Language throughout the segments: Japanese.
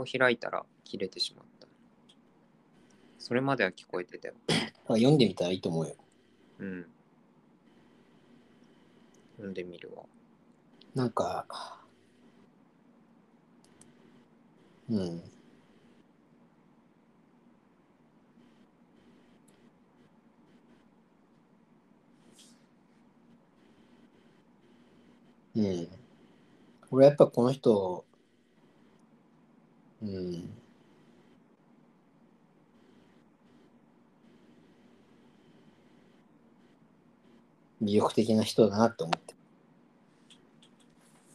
を開いたら切れてしまった。それまでは聞こえてたよ。あ読んでみたらいいと思うよ。うん。読んでみるわ。なんか、うん。うん。俺やっぱこの人、うん。魅力的な人だなって思って。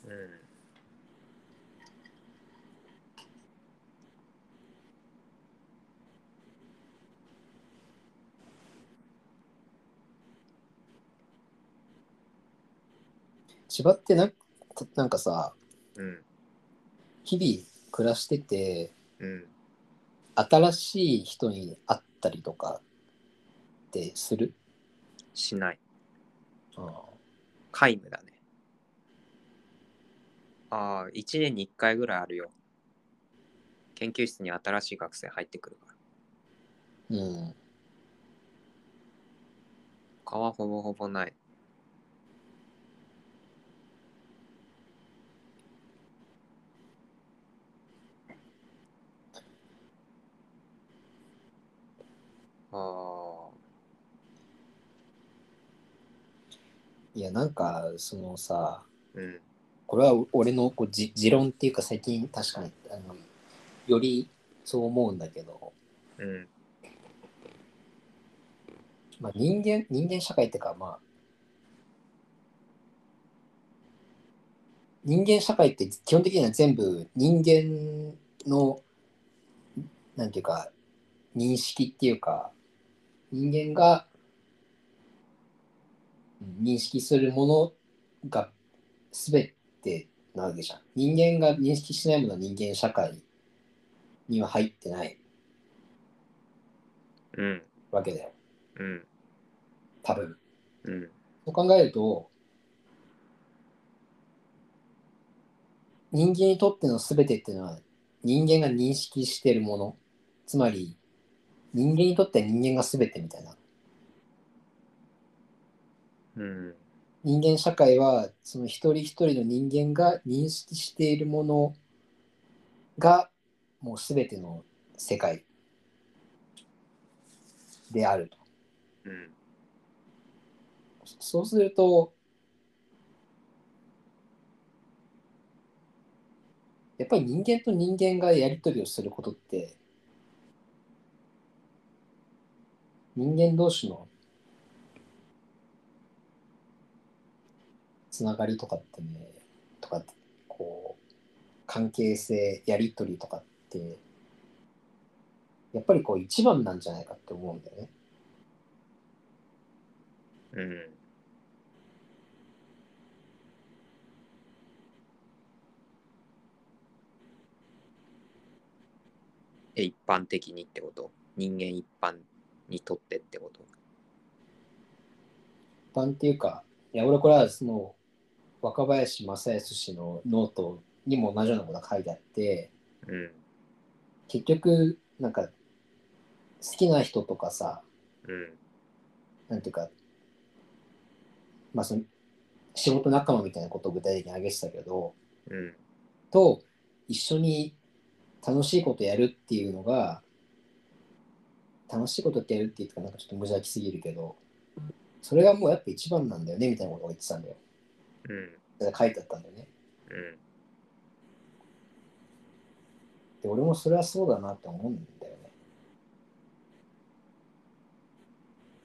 うん。千葉ってななんかさ、うん。日々暮らしてて、うん。新しい人に会ったりとかってする？しない。あ皆無だね。ああ、1年に1回ぐらいあるよ。研究室に新しい学生入ってくるから。うん。他はほぼほぼない。いや、なんか、そのさ、うん。これは俺のこうじ持論っていうか最近確かにあのよりそう思うんだけど、うん。まあ、人間人間社会っていうかまあ人間社会って基本的には全部人間のなんていうか認識っていうか人間がうん認識するものが全てなわけじゃん。人間が認識しないものは人間社会には入ってないうん。わけだよ。うん。多分。うん。そう考えると、人間にとっての全てっていうのは人間が認識しているもの。つまり、人間にとっては人間が全てみたいな。うん。人間社会はその一人一人の人間が認識しているものがもう全ての世界であると。うん。そうすると、やっぱり人間と人間がやり取りをすることって、人間同士のつながりとかってね、とかってこう、関係性、やり取りとかって、やっぱりこう一番なんじゃないかって思うんだよね。うん。え、一般的にってこと？人間一般にとってってこと？一般っていうか、いや、俺これはその若林正康氏のノートにも同じようなことが書いてあって、うん。結局、なんか、好きな人とかさ、うん。なんていうか、まあその、仕事仲間みたいなことを具体的に挙げてたけど、うん。と一緒に楽しいことやるっていうのが、楽しいことってやるって言うとなんかちょっと無邪気すぎるけど、それがもうやっぱ一番なんだよねみたいなことを言ってたんだよ。うん。それ書いてあったんだよね。うん。で、俺もそれはそうだなと思うんだよね。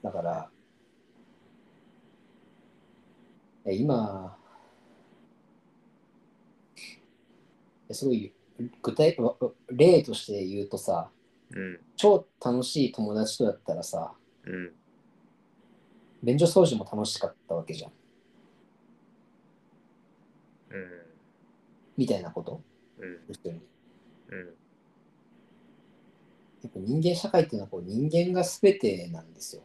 だから、え今、えすごい具体わ例として言うとさ、超楽しい友達とだったらさ、うん。便所掃除も楽しかったわけじゃん。うん。みたいなこと？うん。要するに。うん。やっぱ人間社会っていうのはこう人間が全てなんですよ。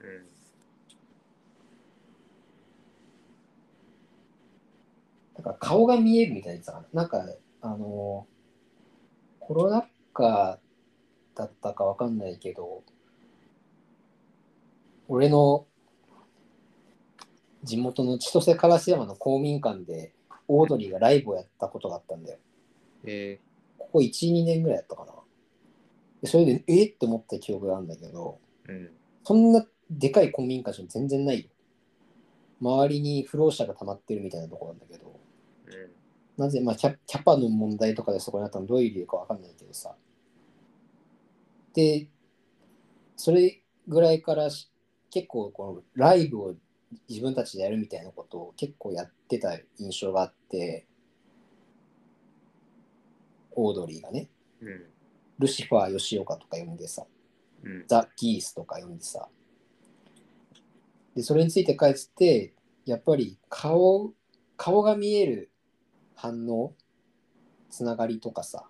うん。だから顔が見えるみたいなさ、なんか、あのコロナ禍だったかわかんないけど、俺の地元の千歳烏山の公民館でオードリーがライブをやったことがあったんだよ。えここ1、2年ぐらいやったかな。でそれで、えって思った記憶があるんだけど、ー、うん。そんなでかい公民館じゃ全然ないよ。周りに不老者が溜まってるみたいなところなんだけど、うん。なぜ、まあキャ、キャパの問題とかでそこにあったのどういう理由かわかんないけどさ。で、それぐらいからし結構このライブを自分たちでやるみたいなことを結構やってた印象があって、オードリーがね、うん。ルシファー吉岡とか呼んでさ、うん。ザ・ギースとか呼んでさ。で、それについて書いてて、やっぱり顔、顔が見える反応、つながりとかさ、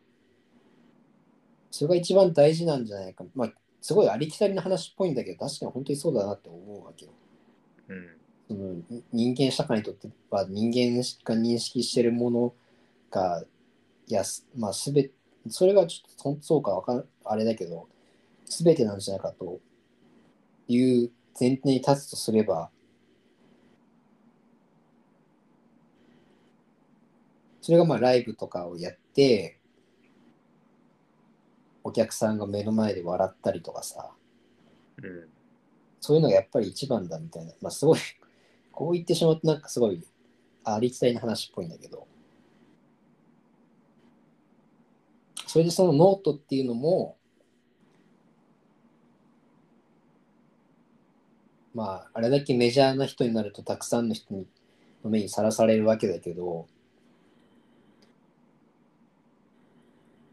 それが一番大事なんじゃないか。まあ、すごいありきたりな話っぽいんだけど、確かに本当にそうだなって思うわけよ。うん。そのに人間社会にとっては人間が認識してるものが、いや、すまあ、すべそれがちょっとそうかわかんあれだけど、すべてなんじゃないかという前提に立つとすれば、それがまあライブとかをやって、お客さんが目の前で笑ったりとかさ、うん。そういうのがやっぱり一番だみたいな、まあすごい、こう言ってしまうとなんかすごいありきたりな話っぽいんだけど、それでそのノートっていうのも、まあ、あれだけメジャーな人になるとたくさんの人にの目にさらされるわけだけど、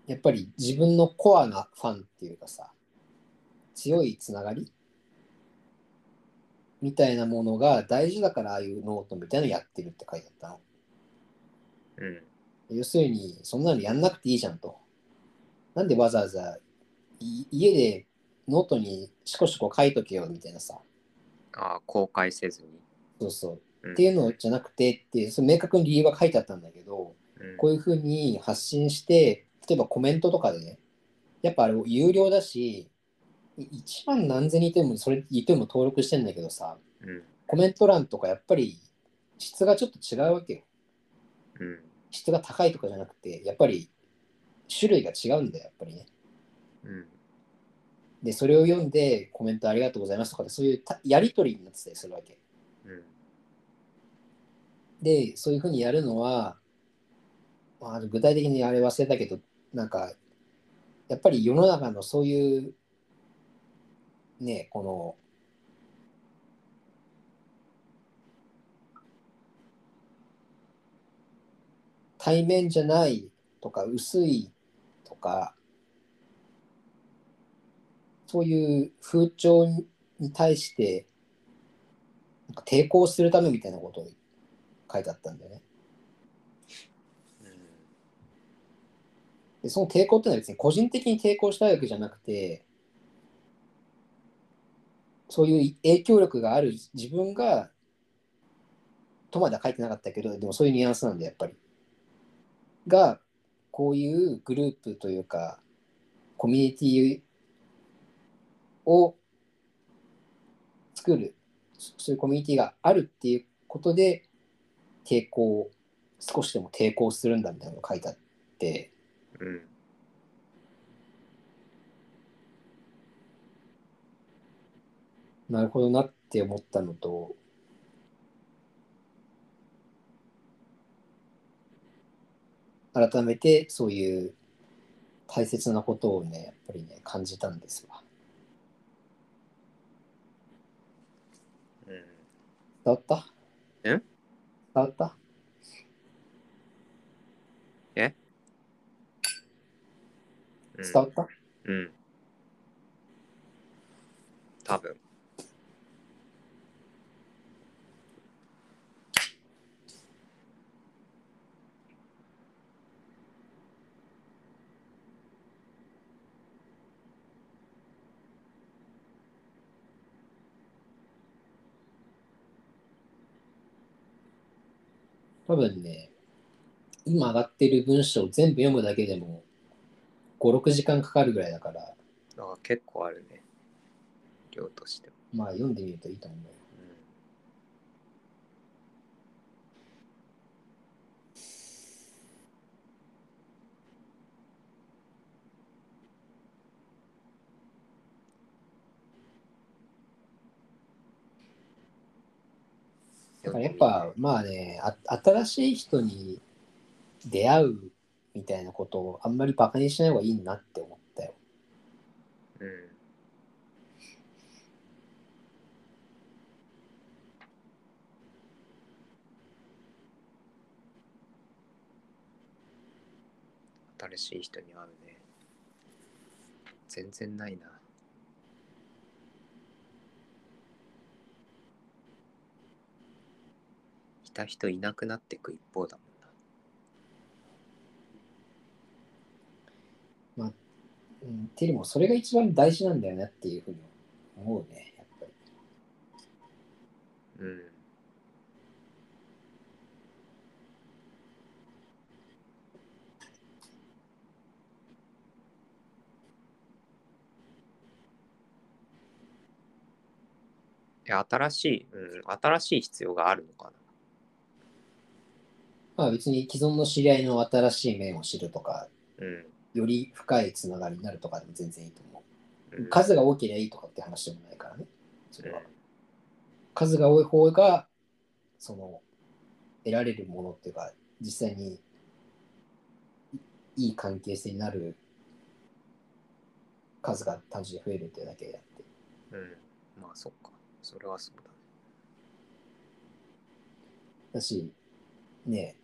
やっぱり自分のコアなファンっていうかさ、強いつながり？みたいなものが大事だからああいうノートみたいなのやってるって書いてあったの。うん。要するに、そんなのやんなくていいじゃんと。なんでわざわざ家でノートにしこしこ書いとけよみたいなさ。ああ、公開せずに。そうそう。うんっていうのじゃなくてって、その明確に理由が書いてあったんだけど、うんこういうふうに発信して、例えばコメントとかでね、やっぱあれ有料だし、1万何千人いても、それ言っても登録してんだけどさ、うん。コメント欄とかやっぱり質がちょっと違うわけよ。うん。質が高いとかじゃなくて、やっぱり種類が違うんだよ、やっぱりね。うん。で、それを読んでコメントありがとうございますとかで、そういうたやり取りになってたりするわけ。うん。で、そういうふうにやるのは、まあ、具体的にあれ忘れたけど、なんか、やっぱり世の中のそういう、ね、この、対面じゃないとか薄いとかそういう風潮に対してなんか抵抗するためみたいなことを書いてあったんだよね。でその抵抗っていうのは別に個人的に抵抗したいわけじゃなくてそういう影響力がある自分がとまでは書いてなかったけどでもそういうニュアンスなんでやっぱり。がこういうグループというかコミュニティを作るそういうコミュニティがあるっていうことで抵抗少しでも抵抗するんだみたいなのが書いてあって。うん。なるほどなって思ったのと改めてそういう大切なことをねやっぱりね感じたんですわうん。伝わった？え？伝わったうん伝わった、うん。多分。多分ね今上がってる文章を全部読むだけでも56時間かかるぐらいだからあ結構あるね。量としても。まあ読んでみるといいと思うようんだからやっぱまあねあ新しい人に出会うみたいなことをあんまりバカにしない方がいいなって思ったようん。新しい人に会うね。全然ないな。いた人いなくなってく一方だもんな。うん、っていうよりもそれが一番大事なんだよねっていうふうに思うねやっぱりうん。新しい、うん、新しい必要があるのかまあ別に既存の知り合いの新しい面を知るとかな。うん。より深いつながりになるとかでも全然いいと思ううん数が多ければいいとかって話でもないからねそれはうん数が多い方がその得られるものっていうか実際にいいい関係性になる数が単純に増えるっていうだけであってうん。まあ、そっか。それはそうだね。だしねじ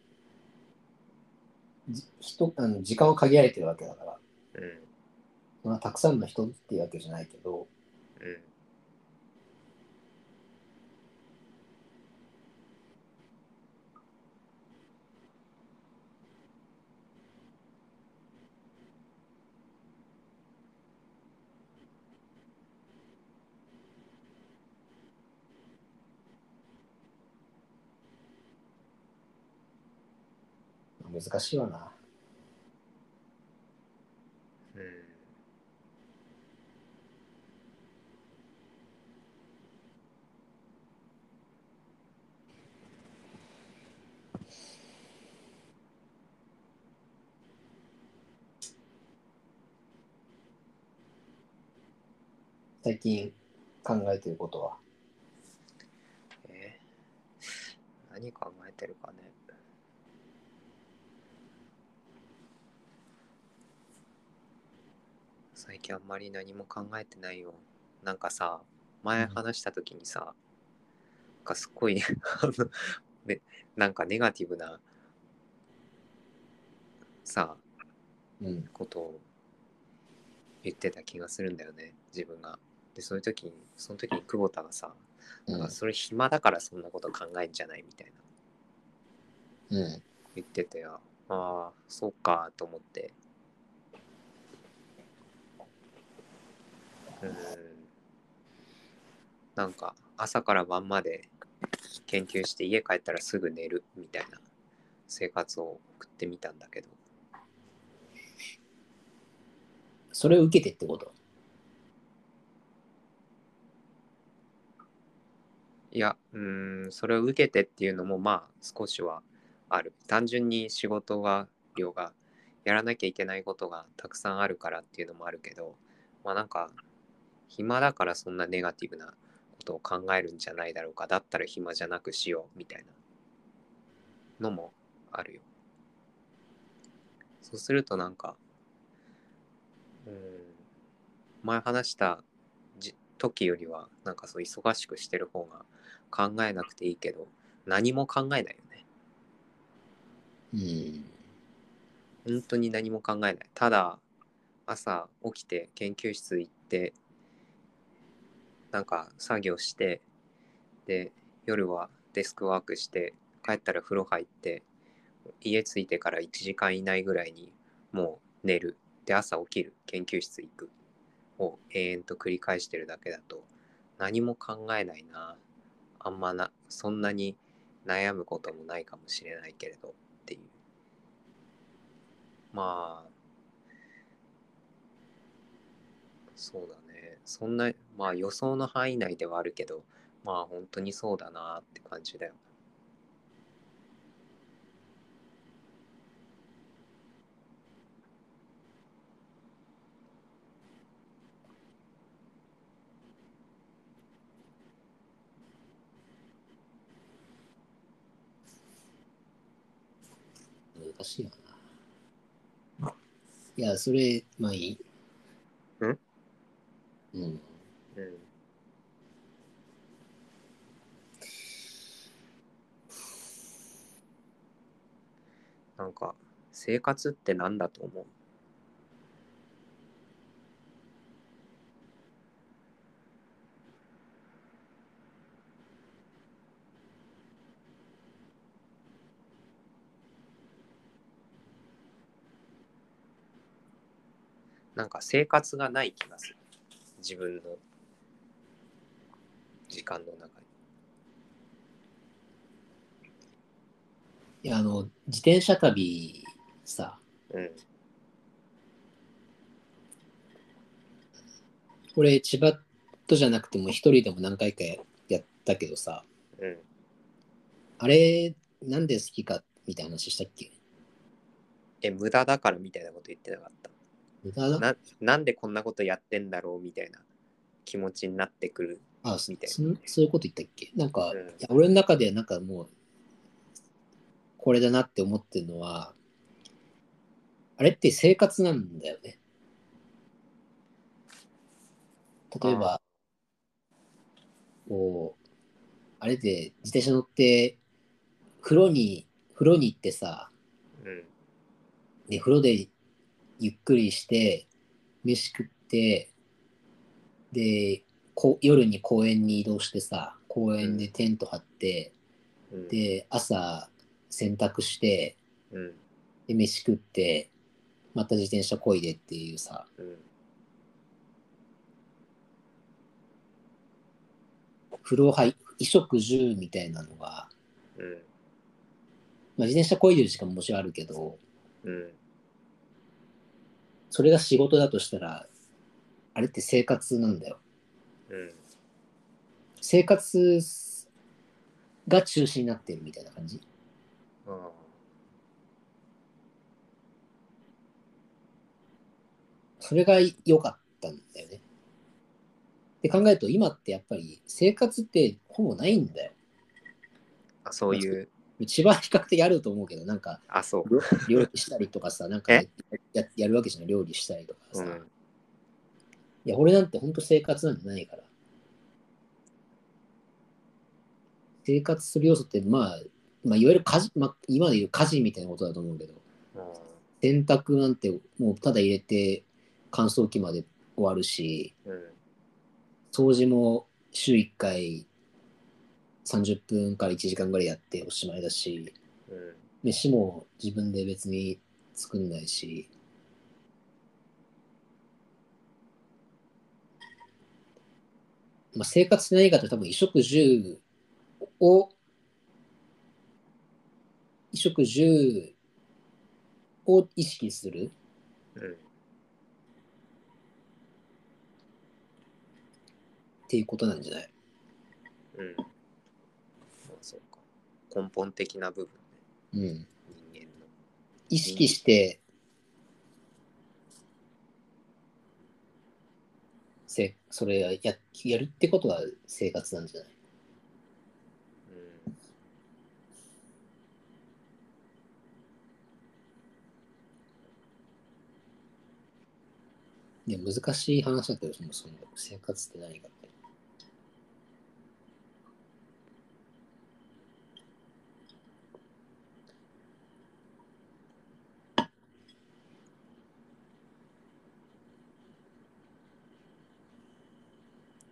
人あの時間は限られてるわけだから、うん。まあ、たくさんの人っていうわけじゃないけどうん。難しいわなうん。最近考えてることはえ？ー何考えてるかね。最近あんまり何も考えてないよ。なんかさ、前話した時にさ、なんかすっごい あのね、なんかネガティブなさ、うん。ことを言ってた気がするんだよね、自分が。で、そういう時に、その時に久保田がさ、なんかそれ暇だからそんなこと考えんじゃないみたいな。うん。言っててああそうかと思ってうん。なんか朝から晩まで研究して家帰ったらすぐ寝るみたいな生活を送ってみたんだけど。それを受けてってこと？いやうーんそれを受けてっていうのもまあ少しはある。単純に仕事が量がやらなきゃいけないことがたくさんあるからっていうのもあるけどまあなんか暇だからそんなネガティブなことを考えるんじゃないだろうかだったら暇じゃなくしようみたいなのもあるよ。そうするとなんかうん前話したじ時よりはなんかそう忙しくしてる方が考えなくていいけど何も考えないよね。うん。本当に何も考えない。ただ朝起きて研究室行ってなんか作業してで夜はデスクワークして帰ったら風呂入って家着いてから1時間以内ぐらいにもう寝る。で朝起きる。研究室行く。を永遠と繰り返してるだけだと何も考えないな。あんまなそんなに悩むこともないかもしれないけれどっていう。まあそうだ。そんな、まあ予想の範囲内ではあるけど、まあ本当にそうだなって感じだよ。難しいよな。いや、それ、まあいい。うん。うん。なんか、生活って何だと思う？なんか生活がない気がする。自分の時間の中に。いや、あの、自転車旅さ、うん。これ、千葉とじゃなくても一人でも何回かやったけどさ、うん。あれ、なんで好きかみたいな話したっけ？え、無駄だからみたいなこと言ってなかった？ななんでこんなことやってんだろうみたいな気持ちになってくる。みたいなそそういうこと言ったっけ？なんか、うん俺の中でなんかもう、これだなって思ってるのは、あれって生活なんだよね。例えば、こう、あれで自転車乗って、風呂に、風呂に行ってさ、うん。で、風呂でゆっくりして、飯食って、で、こ夜に公園に移動してさ、公園でテント張って、うん、で、朝洗濯して、うん。で、飯食って、また自転車こいでっていうさ、うん。風呂入、衣食住みたいなのが、うん。まあ、自転車こいでる時間ももちろんあるけど、うん。それが仕事だとしたら、あれって生活なんだよ。うん。生活が中心になってるみたいな感じ？それが良かったんだよね。って考えると、今ってやっぱり生活ってほぼないんだよ。あ、そういう、千葉は比較的あると思うけど、なんかあ、そう。料理したりとかさ、なんかえややるわけじゃない、料理したりとかさ。いうん。や、俺なんて本当生活なんてないから。生活する要素って、まあ、まあ、いわゆる家事、まあ、今で言う家事みたいなことだと思うけど、洗濯なんてもうただ入れて乾燥機まで終わるし、うん。掃除も週1回30分から1時間ぐらいやっておしまいだし、うん。飯も自分で別に作んないし、まあ、生活って何かというと多分衣食住を、衣食住を意識するうん。っていうことなんじゃない？うん。根本的な部分うん。ね、人間の。意識して、せそれやややるってことは生活なんじゃない？うん。ね、難しい話だけど、そもそも生活って何かって。あ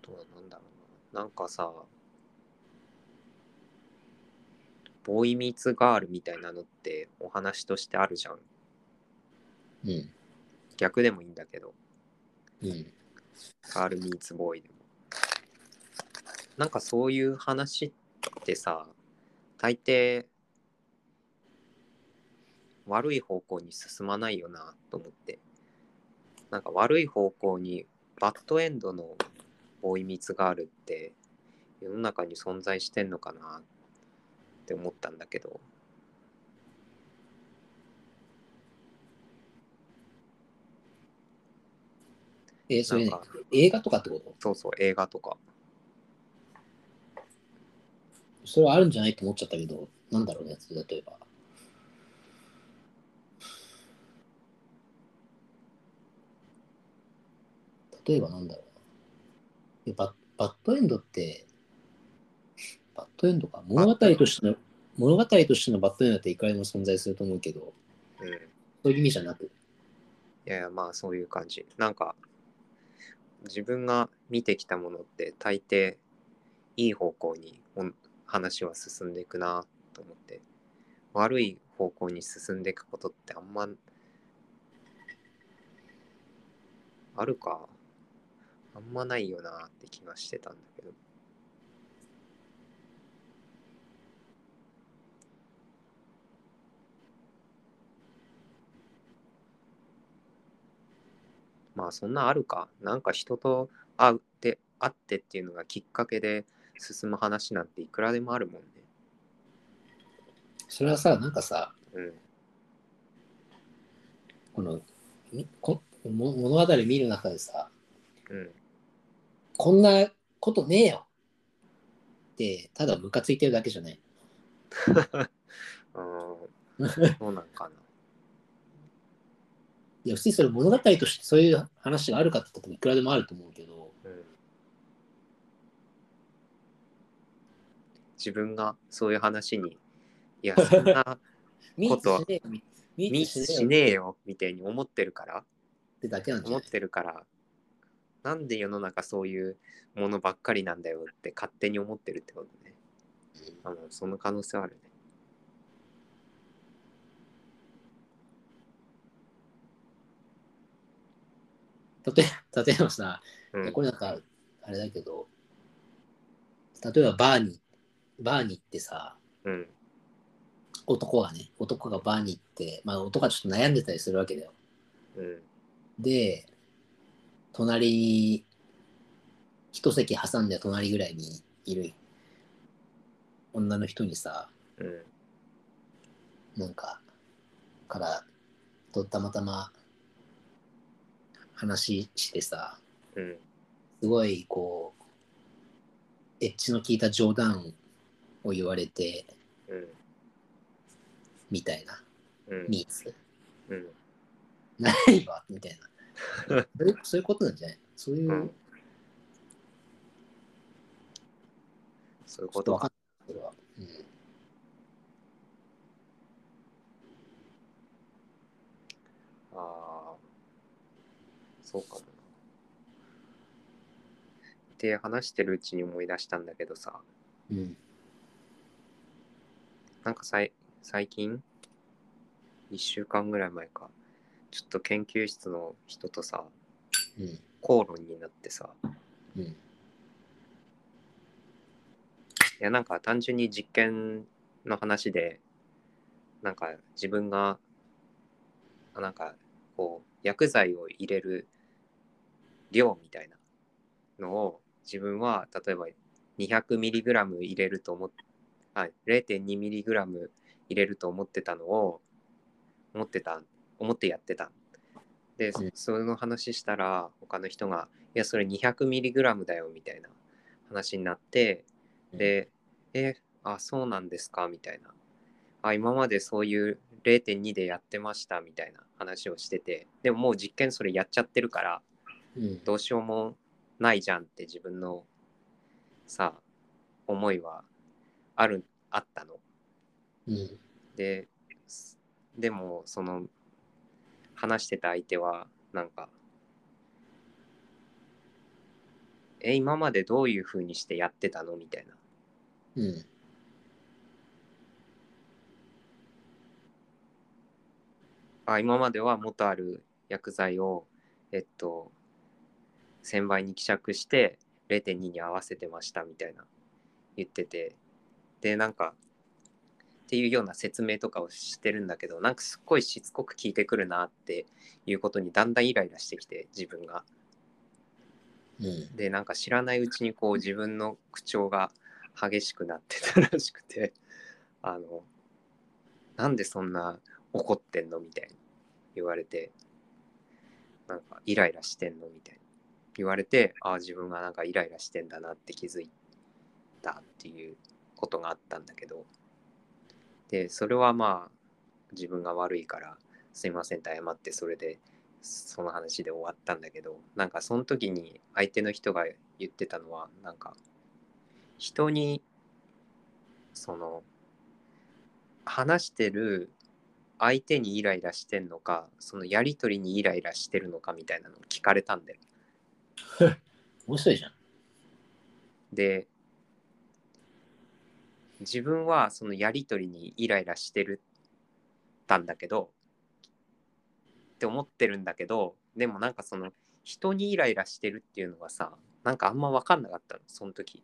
とはなんだろうな。なんかさ、ボーイミーツガールみたいなのってお話としてあるじゃん。うん。逆でもいいんだけど、うん。ガールミーツボーイでも。なんかそういう話ってさ、大抵悪い方向に進まないよなと思って。なんか悪い方向にバッドエンドのボーイミツガールって世の中に存在してんのかなって思ったんだけどえーそれね映画とかってこと？そうそう映画とかそれはあるんじゃないと思っちゃったけど、なんだろうね、例えば。例えばなんだろうな。えババッドエンドって、バッドエンドか。物語としての、物語としてのバッドエンドっていくらでも存在すると思うけど、うん。そういう意味じゃなく。いやいやまあそういう感じ。なんか自分が見てきたものって大抵いい方向に話は進んでいくなと思って。悪い方向に進んでいくことってあんまあるか？あんまないよなって気がしてたんだけどまあそんなあるか。なんか人と会って、会ってっていうのがきっかけで進む話なんていくらでもあるもんね。それはさ、なんかさ、うん。この、みこも物語見る中でさ、うん。こんなことねえよって、ただムカついてるだけじゃない。うん。そうなんかな。いや、普通にそれ物語としてそういう話があるかって言ったらいくらでもあると思うけど、うん。自分がそういう話に、いや、そんなことはミにスしねえよみたいに思ってるから、ってだけなんじゃ思ってるから、なんで世の中そういうものばっかりなんだよって勝手に思ってるってことね。あのその可能性はあるね。例え例えばさ、うん。これなんか、あれだけど、例えばバーに、バーに行ってさ、うん。男がね、男がバーに行って、まあ男がちょっと悩んでたりするわけだよ。うん。で、隣に、一席挟んで隣ぐらいにいる女の人にさ、うん。なんか、から、とたまたま話してさ、うん。すごいこう、エッジの効いた冗談を言われて、うん。みたいな、うん。ニーズ。うん。ないわ、みたいな。そういうそういうことなんじゃないそういう、うんそういうことかは。うんああ。そうかもな。って話してるうちに思い出したんだけどさ、うん。なんかさい最近、1週間ぐらい前か、ちょっと研究室の人とさ、うん。口論になってさ、うん。いやなんか単純に実験の話でなんか自分があなんかこう薬剤を入れる量みたいなのを自分は例えば 200mg 入れると思っあ 0.2mg 入れると思ってたのを思ってた思ってやってたで、うんその話したら他の人が「いやそれ 200mg だよ」みたいな話になってで、え、あ、そうなんですか？みたいな。あ、今までそういう0.2でやってましたみたいな話をしてて、でももう実験それやっちゃってるから、うん。どうしようもないじゃんって自分のさ、思いはある、あったの。うん。で、すでもその話してた相手はなんか、え、今までどういう風にしてやってたの？みたいな。うん。あ今までは元ある薬剤を、えっと、1000倍に希釈して0.2に合わせてましたみたいな言っててでなんかっていうような説明とかをしてるんだけどなんかすっごいしつこく聞いてくるなっていうことにだんだんイライラしてきて自分がうん。でなんか知らないうちにこう自分の口調が激しくなってたらしくてあのなんでそんな怒ってんのみたいに言われてなんかイライラしてんのみたいに言われてああ自分がなんかイライラしてんだなって気づいたっていうことがあったんだけどでそれはまあ自分が悪いからすいませんって謝ってそれでその話で終わったんだけどなんかその時に相手の人が言ってたのはなんか人にその話してる相手にイライラしてんのかそのやり取りにイライラしてるのかみたいなのを聞かれたんだよ。面白いじゃん。で自分はそのやり取りにイライラしてるたんだけどって思ってるんだけどでもなんかその人にイライラしてるっていうのがさなんかあんま分かんなかったのその時。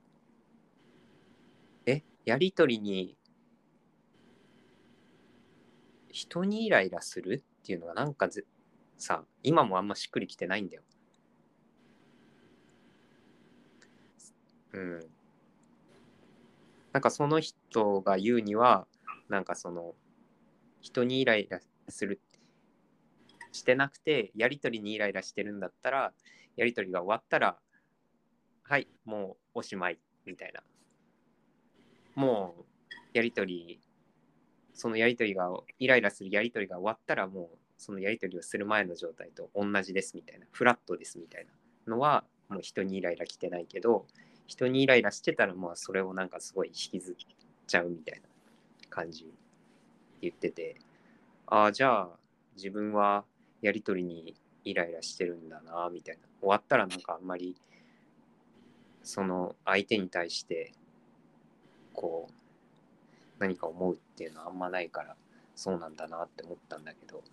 えやり取りに人にイライラするっていうのがなんかぜさ今もあんましっくりきてないんだよ。うん。なんかその人が言うにはなんかその人にイライラするしてなくてやり取りにイライラしてるんだったらやり取りが終わったらはいもうおしまいみたいな。もうやり取りそのやり取りがイライラするやり取りが終わったらもうそのやり取りをする前の状態と同じですみたいな。フラットですみたいなのはもう人にイライラ来てないけど人にイライラしてたらまあそれをなんかすごい引きずっちゃうみたいな感じ言っててああじゃあ自分はやり取りにイライラしてるんだなみたいな。終わったらなんかあんまりその相手に対してこう何か思うっていうのはあんまないからそうなんだなって思ったんだけど。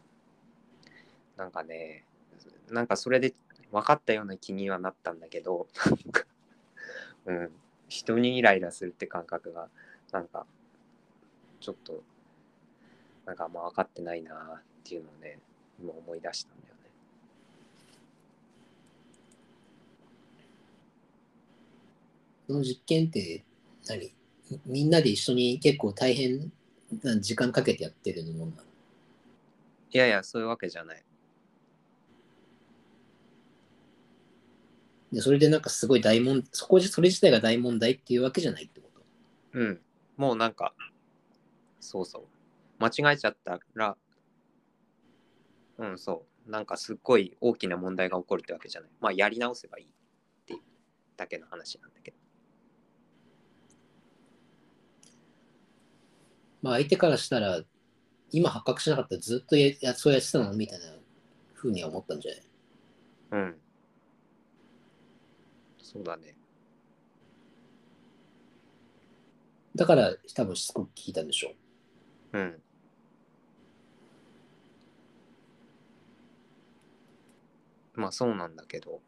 なんかねなんかそれで分かったような気にはなったんだけど。うん。人にイライラするって感覚がなんかちょっとなんかあんま分かってないなっていうのをね今思い出したんだよね。その実験って何？みみんなで一緒に結構大変な時間かけてやってるもんなの？いやいやそういうわけじゃないでそれでなんかすごい大問そこじそれ自体が大問題っていうわけじゃないってこと。うん。もうなんかそうそう。間違えちゃったらうんそう。なんかすっごい大きな問題が起こるってわけじゃない。まあやり直せばいいっていうだけの話なんだけど。まあ相手からしたら今発覚しなかったらずっとややそうやってたのみたいなふうには思ったんじゃない？うんそうだね。だから多分しつこく聞いたんでしょう。うん。まあそうなんだけど。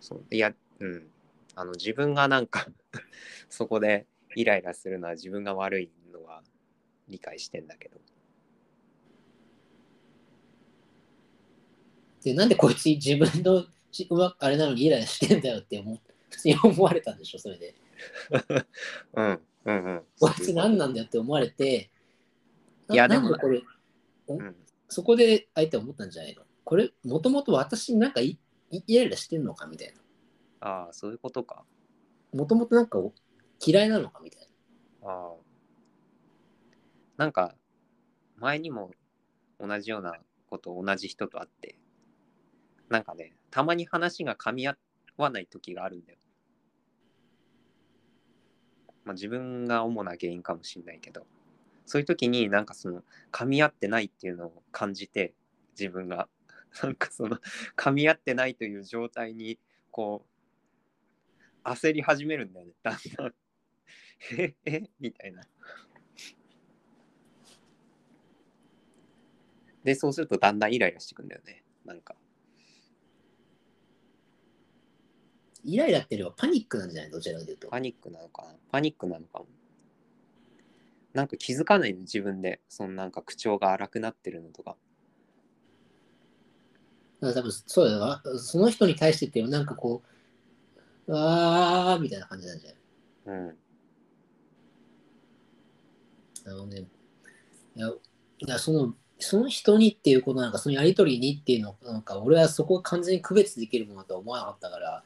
そういやうん。あの自分がなんか そこでイライラするのは自分が悪いのは理解してんだけど。でなんでこいつ自分のしうまあれなのにイライラしてんだよって思う 普通に思われたんでしょそれで。うんうんうん。こいつ何なんだよって思われてないやでもなんでこれうん。そこで相手は思ったんじゃないの？これもともと私になんかイライラしてんのかみたいな。ああそういうことか。もともとなんか嫌いなのかみたいな。ああなんか前にも同じようなこと同じ人と会ってなんかねたまに話が噛み合わない時があるんだよ。まあ、自分が主な原因かもしれないけどそういう時になんかその噛み合ってないっていうのを感じて自分が なんかその噛み合ってないという状態にこう焦り始めるんだよねだんだん。ええみたいな。で、そうするとだんだんイライラしてくんだよね。なんか。イライラっていうよりはパニックなんじゃない？どちらかというとパニックなのかな？パニックなのかも。なんか気づかないの？自分で。そのなんか口調が荒くなってるのとか。だから多分そうだよな。その人に対してっていうなんかこう、あーみたいな感じなんじゃない？うん。あのね、いや、いやその、その人にっていうことなんか、そのやりとりにっていうのなんか、俺はそこが完全に区別できるものだとは思わなかったから、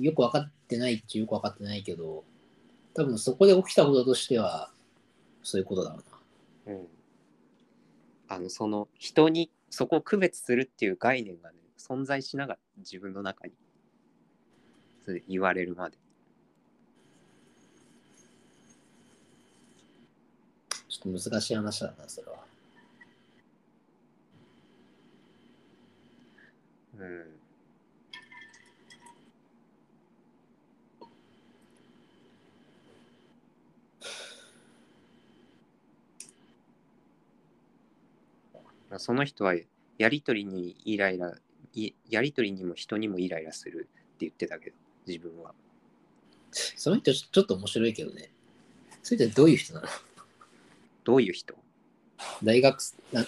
よく分かってないっちゃよく分かってないけど、多分そこで起きたこととしては、そういうことだろうな。うん。あの、その人にそこを区別するっていう概念がね、存在しながら自分の中にそれ言われるまで。ちょっと難しい話だな、それは。うん。その人はやりとりにイライラいやりとりにも人にもイライラするって言ってたけど自分は。その人ちょっと面白いけどね。それってどういう人なの？どういう人？大学な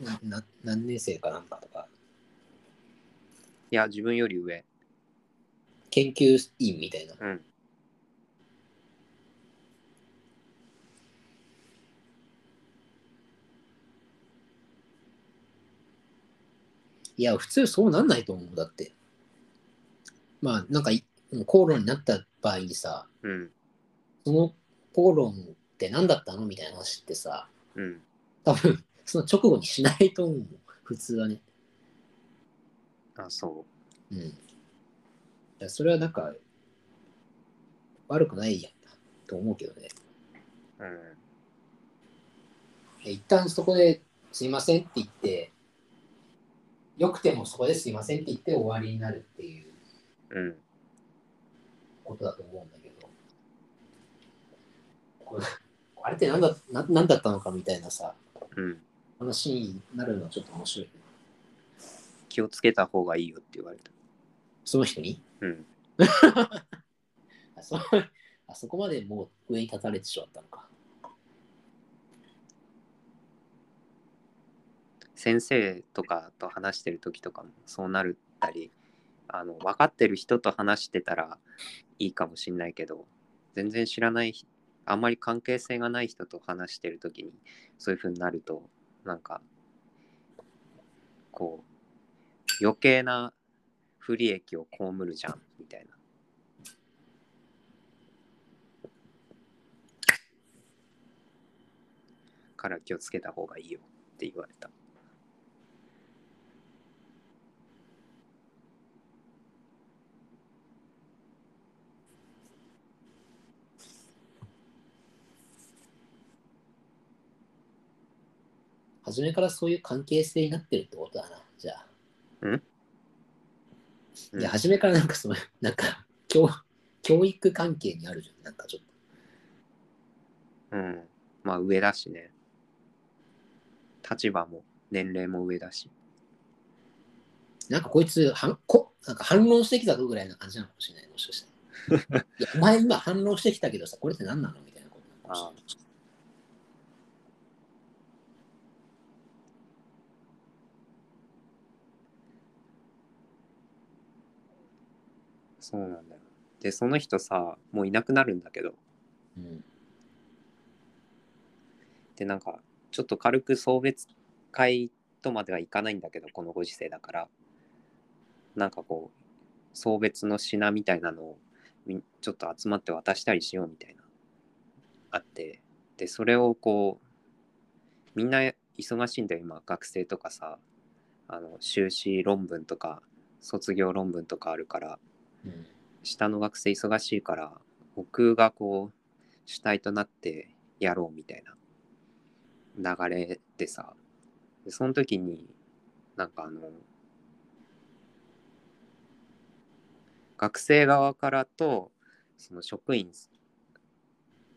なな何年生かなんかとか、いや自分より上。研究員みたいな。うんいや、普通そうなんないと思う。だって。まあ、なんかい、口論になった場合にさ、うんその口論って何だったのみたいな話ってさ、うん多分、その直後にしないと思う。普通はね。あそうん。いや、それはなんか、悪くないやんと思うけどね。ううん一旦そこですいませんって言って、よくてもそこですいませんって言って終わりになるっていううん。ことだと思うんだけど、これあれって何だな何だったのかみたいなさ、うん。話になるのはちょっと面白い。気をつけた方がいいよって言われた。その人に？うん。あそあそこまでもう上に立たれてしまったのか。先生とかと話してる時とかもそうなるったりあの分かってる人と話してたらいいかもしんないけど全然知らないあんまり関係性がない人と話してる時にそういう風になるとなんかこう余計な不利益を被るじゃんみたいな。から気をつけた方がいいよって言われた。初めからそういう関係性になってるってことだな、じゃあ。うん？いや、初めからなんかそういう、なんか教、教育関係にあるじゃん、なんかちょっと。うん。まあ上だしね。立場も年齢も上だし。なんかこいつはんこ、なんか反論してきたぞぐらいな感じなのかもしれない、もしかしたら。いや、お前今反論してきたけどさ、これって何なのみたいなことなのかもしれない。そうなんだよ。で、その人さ、もういなくなるんだけど、うん。で、なんか、ちょっと軽く送別会とまではいかないんだけど、このご時世だから、なんかこう、送別の品みたいなのをみちょっと集まって渡したりしようみたいな、あって、で、それをこう、みんな忙しいんだよ、今、学生とかさ、あの、修士論文とか、卒業論文とかあるから、うん。下の学生忙しいから僕がこう主体となってやろうみたいな流れでさでその時になんかあの学生側からとその職員っ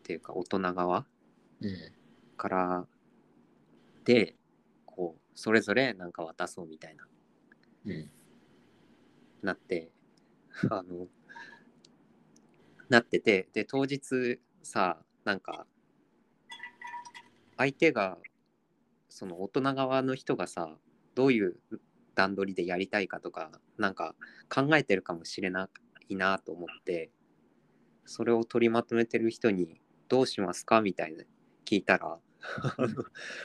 ていうか大人側うん。からでこうそれぞれなんか渡そうみたいなうん。なって あのなっててで当日さなんか相手がその大人側の人がさどういう段取りでやりたいかとかなんか考えてるかもしれないなと思ってそれを取りまとめてる人に「どうしますか?」みたいな聞いたら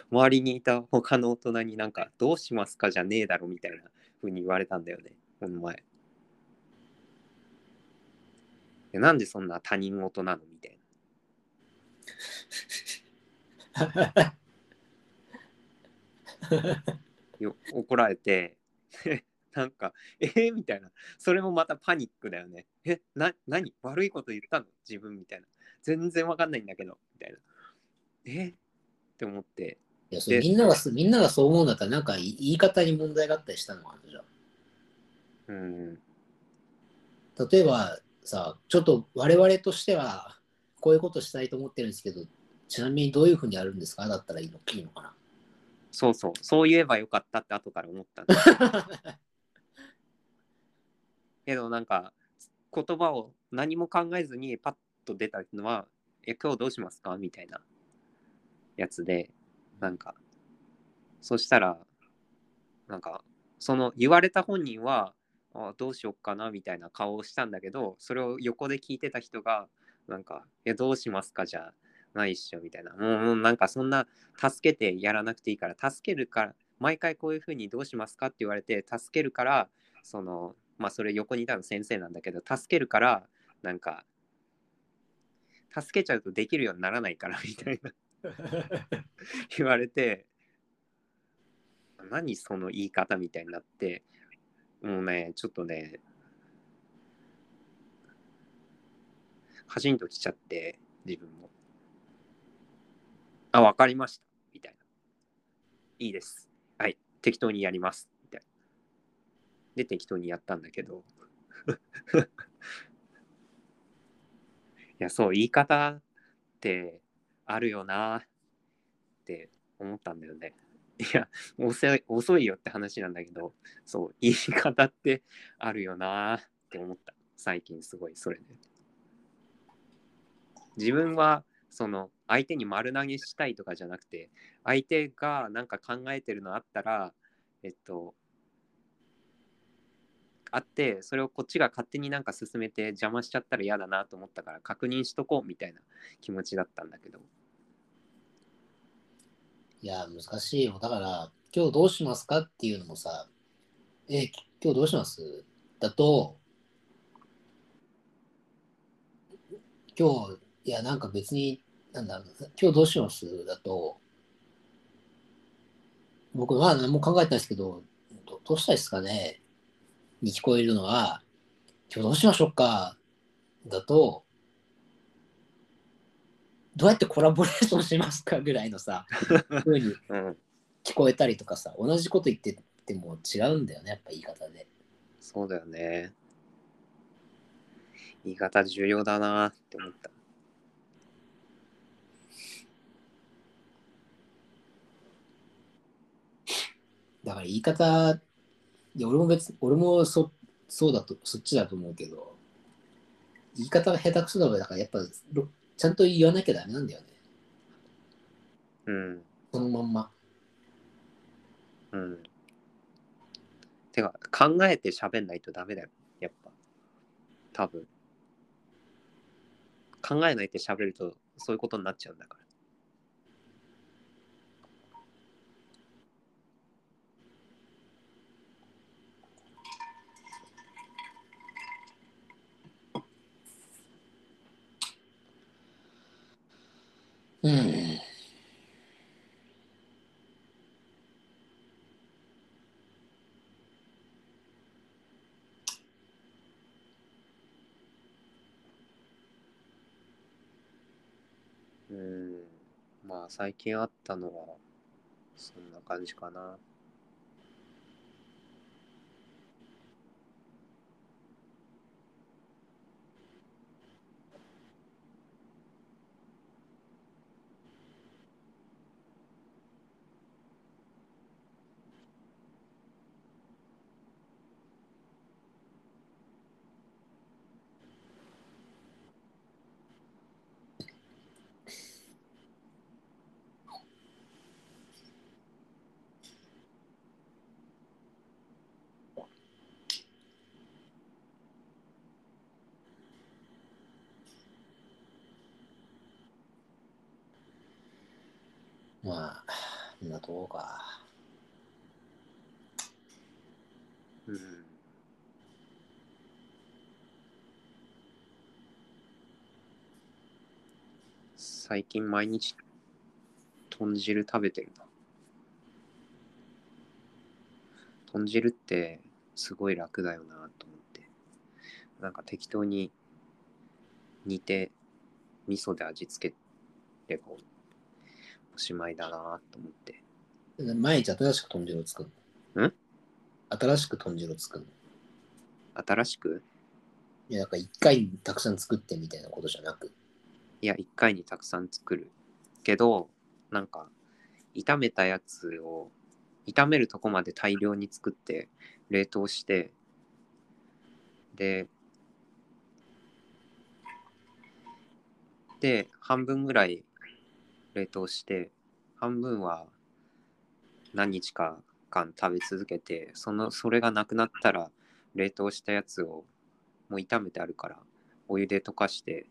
周りにいた他の大人になんか「どうしますか?」じゃねえだろみたいな風に言われたんだよねこの前。いやなんでそんな他人事なのみたいな。よ怒られて なんかえー、みたいな。それもまたパニックだよね。えな何？悪いこと言ったの？自分みたいな。全然わかんないんだけど。みたいな。え？って思って。いやそれみんながすみんながそう思うんだったらなんか言い方に問題があったりしたのかなじゃあ。うん。例えばさちょっと我々としてはこういうことしたいと思ってるんですけどちなみにどういうふうにやるんですか？だったらいいのいいのかな？そうそうそう言えばよかったって後から思ったんだ けどなんか言葉を何も考えずにパッと出たのは「え今日どうしますか?」みたいなやつでなんかそしたらなんかその言われた本人はあどうしよっかなみたいな顔をしたんだけどそれを横で聞いてた人がなんか「いやどうしますかじゃないっしょ」みたいな。もうもうなんかそんな助けてやらなくていいから助けるから毎回こういうふうにどうしますかって言われて助けるからそのまあそれ横にいたの先生なんだけど助けるからなんか助けちゃうとできるようにならないからみたいな。言われて何その言い方みたいになってもうねちょっとねカチンときちゃって自分も。あわかりました。みたいな。いいです。はい。適当にやります。みたいな。で適当にやったんだけど。いやそう言い方ってあるよなって思ったんだよね。いや遅い遅いよって話なんだけどそう言い方ってあるよなって思った最近すごいそれで。自分はその相手に丸投げしたいとかじゃなくて相手がなんか考えてるのあったらえっとあってそれをこっちが勝手になんか進めて邪魔しちゃったら嫌だなと思ったから確認しとこうみたいな気持ちだったんだけどいや難しいよ。だから今日どうしますかっていうのもさえ今日どうします？だと今日いやなんか別になんだろう今日どうします？だと僕は何も考えてないですけどどどうしたいですかね？に聞こえるのは、今日どうしましょうか？だと、どうやってコラボレーションしますかぐらいのさ、ふうにうん。聞こえたりとかさ、同じこと言ってても違うんだよね、やっぱ言い方で。そうだよね。言い方重要だなって思った。だから言い方、いや俺も別俺もそそうだと、そっちだと思うけど、言い方が下手くそだから、だからやっぱろちゃんと言わなきゃダメなんだよね。うん。そのまんま。うん。てか考えて喋んないとダメだよ。やっぱ。多分。考えないで喋るとそういうことになっちゃうんだからうん。うんまあ最近あったのはそんな感じかなまあ、そんなとこか。うん。最近毎日豚汁食べてるな。豚汁ってすごい楽だよなと思って。なんか適当に煮て味噌で味付ければおしまいだなと思って。毎日新しく豚汁を作るのん？新しく豚汁を作るの新しく？いや、なんか一回にたくさん作ってみたいなことじゃなく。いや、一回にたくさん作る。けど、なんか、炒めたやつを、炒めるとこまで大量に作って、冷凍して、で、で、半分ぐらい冷凍して、半分は何日か間食べ続けて、その、それがなくなったら、冷凍したやつをもう炒めてあるから、お湯で溶かして、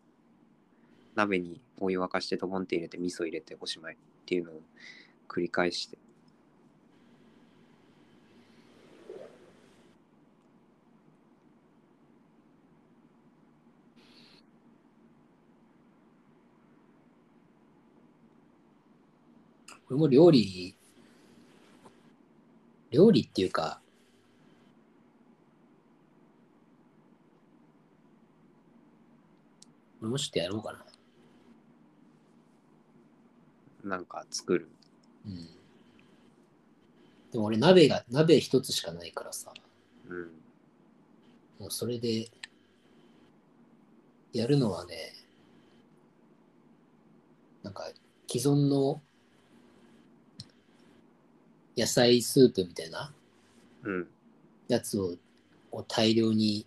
鍋にお湯沸かしてドボンって入れて味噌入れておしまいっていうのを繰り返して。これも料理、料理っていうか、俺もちょっとやろうかな。なんか作るうん。でも俺鍋が、鍋一つしかないからさ、うんもうそれで、やるのはね、なんか既存の野菜スープみたいなうん。やつをを大量に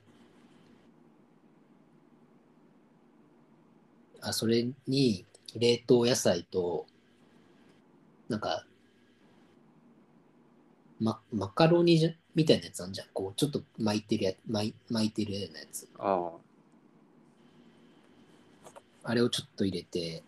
あそれに冷凍野菜となんかママカロニじゃみたいなやつあんじゃん。こうちょっと巻いてるや巻い巻いてるようなやつ。あああれをちょっと入れて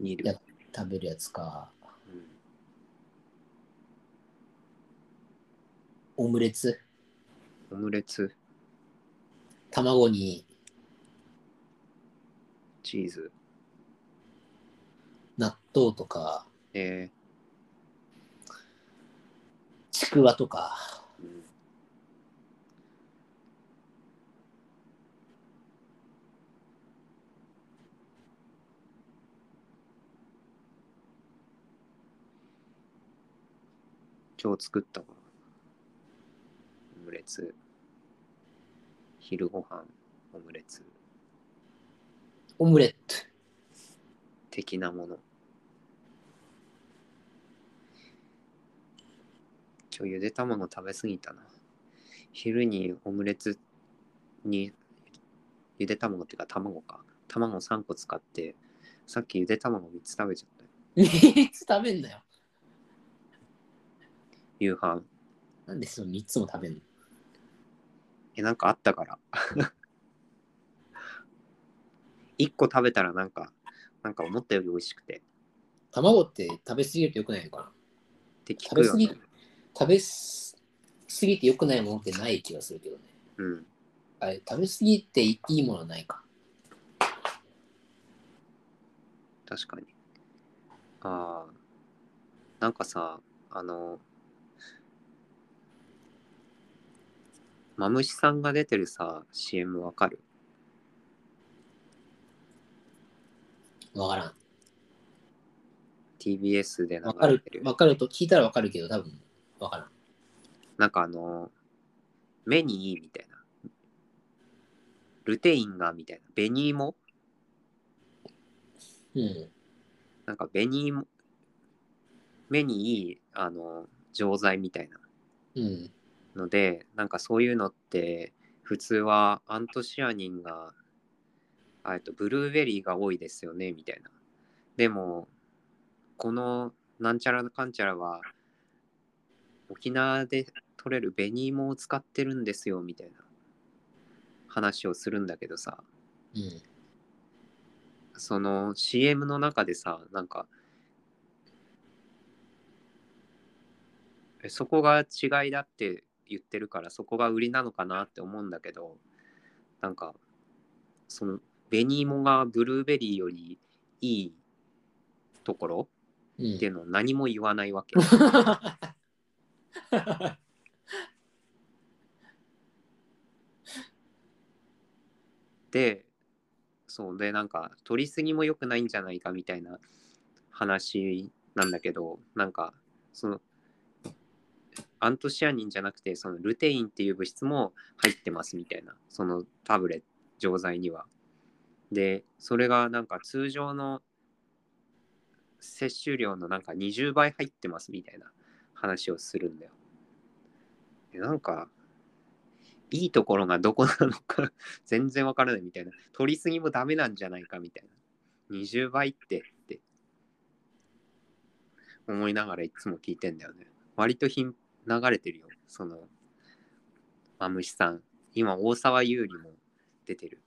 煮る。や食べるやつか。うんオムレツ。オムレツ。卵に。チーズ。納豆とか。えちくわとか今日作ったわオムレツ。昼ご飯オムレツ。オムレット。的なもの。今日ゆで卵食べ過ぎたな。昼にオムレツにゆで卵っていうか卵か。卵3個使ってさっきゆで卵3つ食べちゃったよ。3つ食べんなよ夕飯。なんでその3つも食べんの？えなんかあったから。1個食べたらなんかなんか思ったより美味しくて。卵って食べ過ぎると良くないのかな？って聞くよね。食べ過ぎ食べす過ぎて良くないものってない気がするけどね。うん。あれ、食べ過ぎていいものはないか。確かに。ああ、なんかさ、あの、マムシさんが出てるさ、CM わかる？わからん。?TBS で流わかるれてる。。わかると聞いたらわかるけど、多分わからん。なんかあの、目にいいみたいな。ルテインがみたいな。紅芋うん。なんか紅芋、目にいい、あの、錠剤みたいな。うん。のでなんかそういうのって普通はアントシアニンがあえっとブルーベリーが多いですよねみたいな。でもこのなんちゃらかんちゃらは沖縄で取れる紅芋を使ってるんですよみたいな。話をするんだけどさ、うん。その CM の中でさ、なんか、えそこが違いだって言ってるから、そこが売りなのかなって思うんだけど、なんか、その、紅芋がブルーベリーよりいいところうんっていうのを何も言わないわけ。で、そうで、なんか、取りすぎも良くないんじゃないかみたいな話なんだけど、なんか、その、アントシアニンじゃなくて、そのルテインっていう物質も入ってますみたいな、そのタブレット、錠剤には。で、それがなんか通常の摂取量のなんか20倍入ってますみたいな話をするんだよ。でなんか、いいところがどこなのか 全然わからないみたいな。取りすぎもダメなんじゃないかみたいな。20倍ってって思いながらいつも聞いてんだよね。割とひん流れてるよ。その、マムシさん。今、大沢優里も出てる。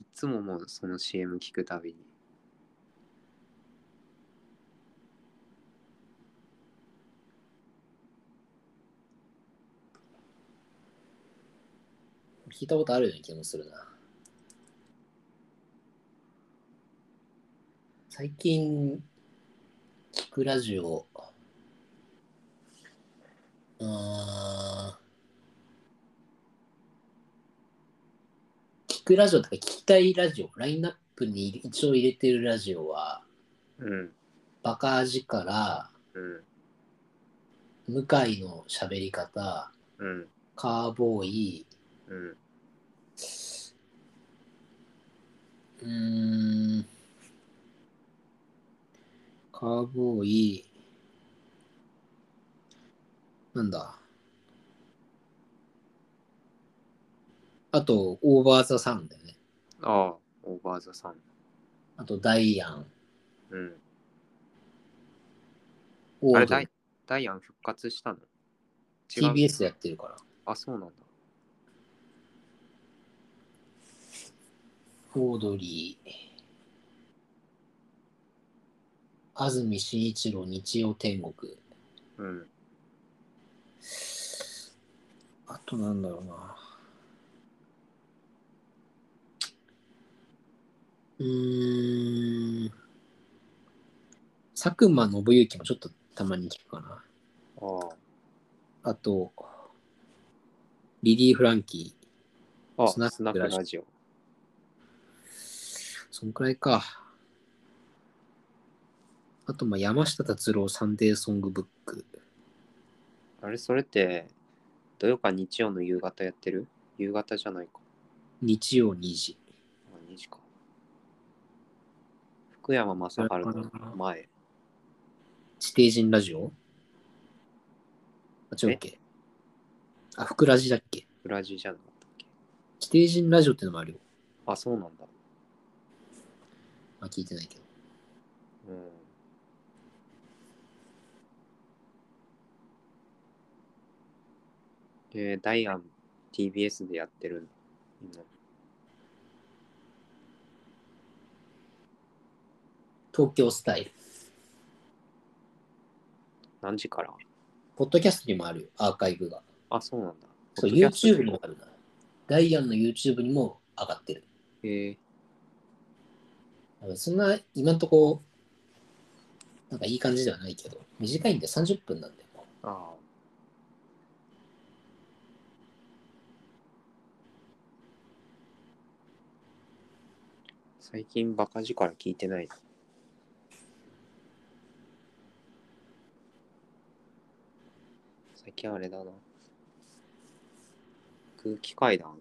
いつももうその CM 聞くたびに。聞いたことあるような気もするな。最近、聞くラジオ、うーん、聞くラジオとか聞きたいラジオ、ラインナップに一応入れてるラジオは、うん。バカ味から、うん。向井の喋り方、うん。カーボーイ、うん。うーん。カーボーイ。なんだ。あと、オーバーザサンだよね。ああ、オーバーザさん。あと、ダイアン。うん。あれダイ、ダイアン復活したの？TBS でやってるから。あ、そうなんだ。オードリー。安住紳一郎日曜天国。うん。あとなんだろうな。うーん。佐久間信之もちょっとたまに聞くかな。ああと、リリー・フランキー。あ。あ、スナックラジオ。そんくらいか。あと、まあ、山下達郎サンデーソングブック。あれ、それって、土曜か日曜の夕方やってる？夕方じゃないか。日曜2時。あ、2時か。福山雅治の前。地底人ラジオ？あ、違うっけ？あ、福ラジだっけ？裏地じゃなかったっけ？地底人ラジオってのもあるよ。あ、そうなんだ。まあ、聞いてないけど。うん。えー、ダイアン TBS でやってるん。東京スタイル。何時から？ポッドキャストにもあるよ、アーカイブが。あ、そうなんだ。そう、YouTube にもあるな。ダイアンの YouTube にも上がってる。えー、そんな、今んとこ、なんかいい感じではないけど、短いんで30分なんだよ。ああ。最近バカ力聞いてないな。最近あれだな。空気階段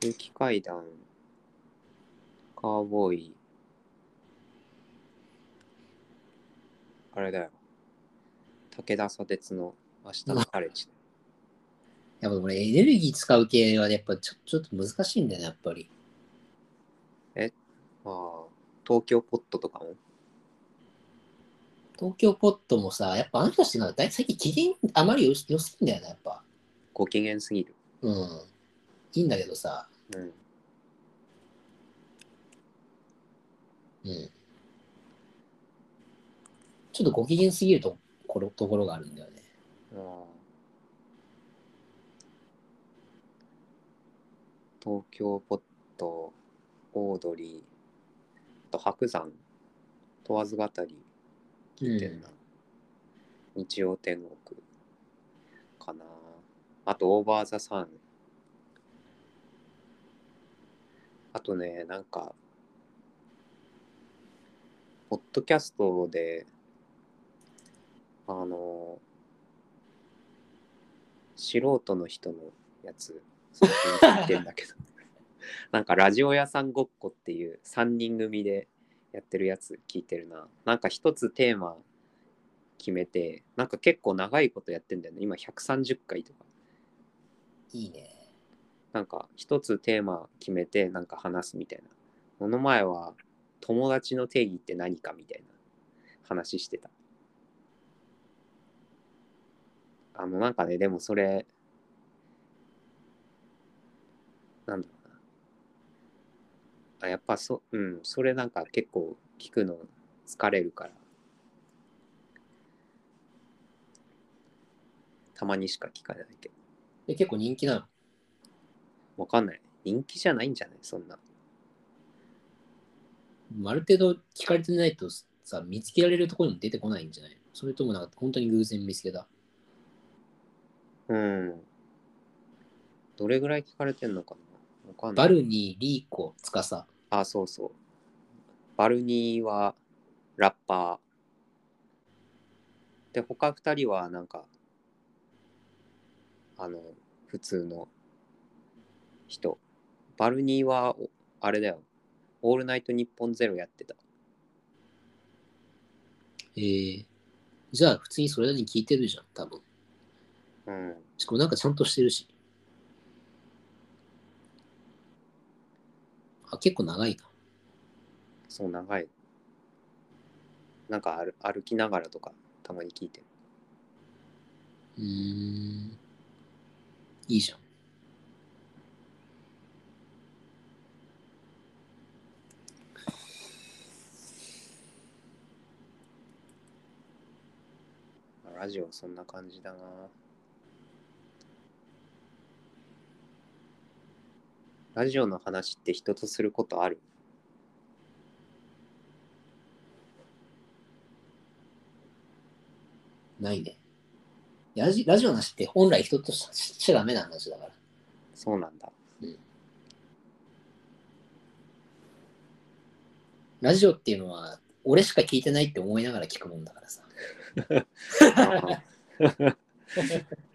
空気階段カーボーイあれだよ。武田砂鉄の明日のカレッジ。やっぱ俺、エネルギー使う系はやっぱちょちょっと難しいんだよね、やっぱり。まあ、東京ポットとかも？東京ポットもさ、やっぱあの人たちなんか大最近機嫌あまり良す良すぎんだよな、やっぱ。ご機嫌すぎる。うん。いいんだけどさ、うん。うん。ちょっとご機嫌すぎるところところがあるんだよね。あー東京ポット、オードリー、あと白山、問わず語り、聞いてんな。日曜天国かな。あと、オーバーザサン。あとね、なんか、ポッドキャストで、あの、素人の人のやつ、最近聞いてんだけど、なんかラジオ屋さんごっこっていう3人組でやってるやつ聞いてるな。なんか一つテーマ決めて、なんか結構長いことやってんだよね。今130回とか。いいね。なんか一つテーマ決めてなんか話すみたいな。この前は友達の定義って何かみたいな話してた。あのなんかね、でもそれ、なんだろうな。あ、やっぱそ、うん、それなんか結構聞くの疲れるから。たまにしか聞かないけど。で結構人気なの？わかんない。人気じゃないんじゃない？そんな。ある程度聞かれてないとさ、見つけられるところにも出てこないんじゃない？それともなんか本当に偶然見つけた？うん。どれぐらい聞かれてんのかな？わかんない。バルニー、リーコ、ツカサ。あ、そうそう。バルニーはラッパー。で、他二人はなんか、あの、普通の人。バルニーは、おあれだよ。オールナイトニッポンゼロやってた。えー、じゃあ普通にそれなりに聞いてるじゃん、多分。うん。しかもなんかちゃんとしてるし。あ、結構長いな。そう、長い。なんか歩歩きながらとか、たまに聞いてる。うーん。いいじゃん。ラジオそんな感じだな。ラジオの話って人とすることある？ないね。ラジラジオの話って本来人とししちゃダメな話だから。そうなんだ。ラジオっていうのは、俺しか聞いてないって思いながら聞くもんだからさ。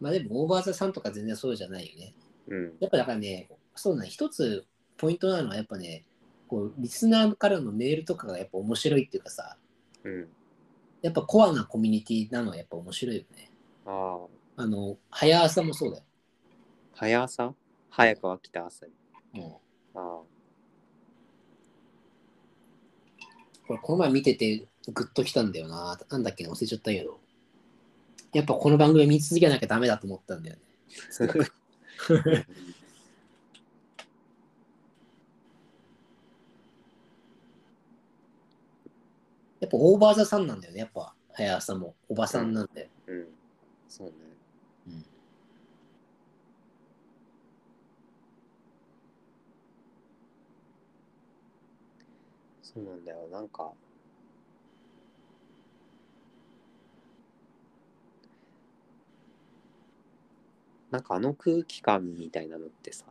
まあでも、オーバーザさんとか全然そうじゃないよね。うん。やっぱだからね、そうだね、一つポイントなのはやっぱね、こう、リスナーからのメールとかがやっぱ面白いっていうかさ、うん。やっぱコアなコミュニティなのはやっぱ面白いよね。ああ。あの、早朝もそうだよ。早朝？早く起きた朝に。もあうこれこの前見ててグッときたんだよな。なんだっけな忘れちゃったけど。やっぱこの番組見続けなきゃダメだと思ったんだよね。やっぱオーバーザさんなんだよね。やっぱ早朝もおばさんなんだよ。うん。そうね。うんそうなんだよ。なんか、なんかあの空気感みたいなのってさ、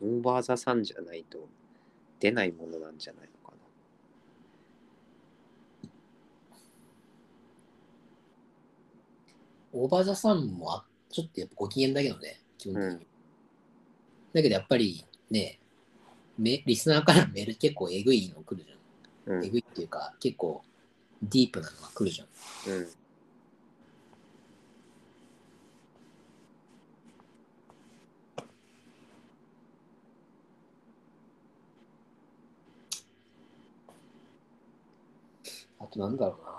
オーバーザさんじゃないと出ないものなんじゃないのかな。オーバーザさんもあちょっとやっぱご機嫌だけどね、基本的に。うんだけどやっぱりね、めリスナーからメール結構えぐいの来るじゃん。うんえぐいっていうか、結構ディープなのが来るじゃん。うん。あとなんだろうな。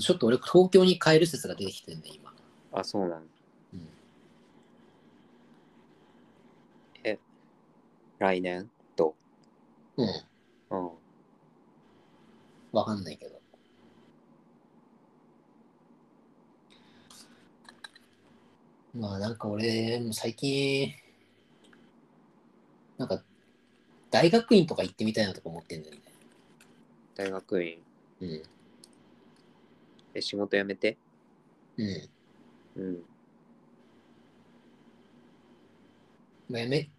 あとちょっと俺、東京に帰る説が出てきてんね、今。あ、そうなの。うん来年？と。う？ん。うん。わかんないけど。まあなんか俺、最近、なんか、大学院とか行ってみたいなとか思ってんだよね。大学院？うん。え、仕事辞めて？うん。うん。まあやめ、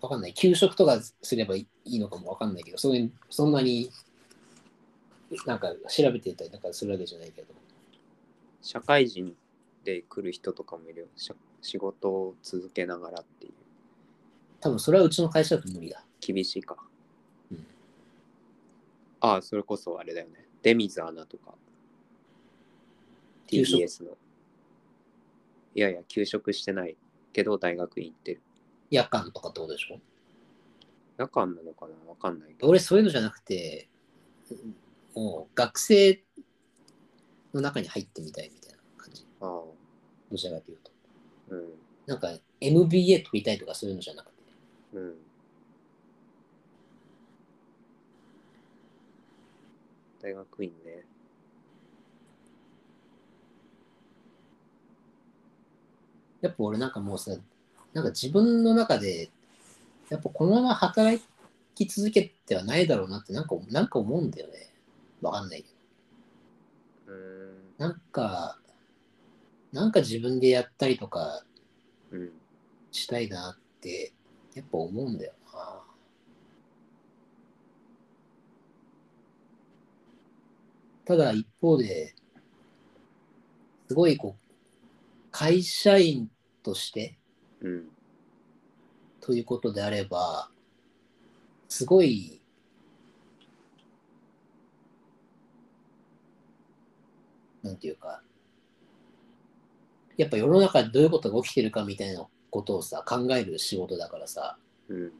わかんない。休職とかすればいいのかもわかんないけど、そういう、そんなに、なんか調べてたりなんかするわけじゃないけど。社会人で来る人とかもいるよ。しゃ仕事を続けながらっていう。多分それはうちの会社だと無理だ。厳しいか。うんああ、それこそあれだよね。出水アナとか。TBS の。いやいや、休職してないけど大学院行ってる。夜間とかってことでしょ？夜間なのかな？わかんないけど。俺そういうのじゃなくてもう学生の中に入ってみたいみたいな感じああ、どちらかというとうん。なんか MBA 取りたいとかそういうのじゃなくてうん。大学院ね。やっぱ俺なんかもうさなんか自分の中でやっぱこのまま働き続けてはないだろうなってなんかなんか思うんだよねわかんないけど。なんかなんか自分でやったりとかうん。したいなってやっぱ思うんだよなただ一方ですごいこう会社員としてうん。ということであればすごいなんていうかやっぱ世の中でどういうことが起きてるかみたいなことをさ考える仕事だからさうん。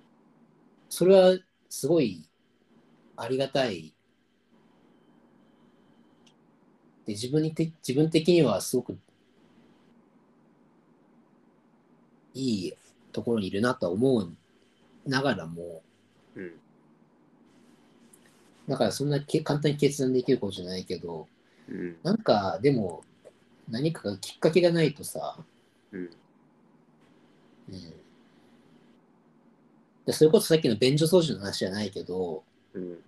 それはすごいありがたいで自分にて自分的にはすごくいいところにいるなとは思うながらもうん。だからそんなけ簡単に決断できることじゃないけどうん。なんかでも何かがきっかけがないとさ、うん。うん、でそれこそさっきの便所掃除の話じゃないけどうん。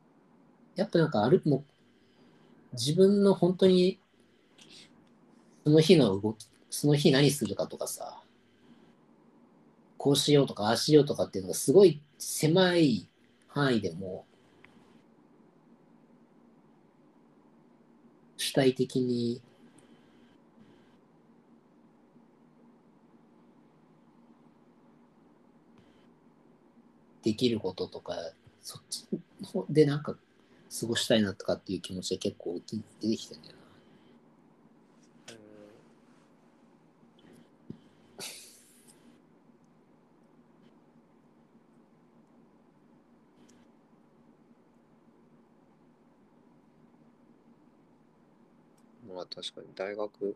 やっぱなんかあるもう自分の本当にその日の動きその日何するかとかさこうしようとかああしようとかっていうのがすごい狭い範囲でも主体的にできることとかそっちでなんか過ごしたいなとかっていう気持ちが結構出てきてんだよな。まあ確かに大学、うん。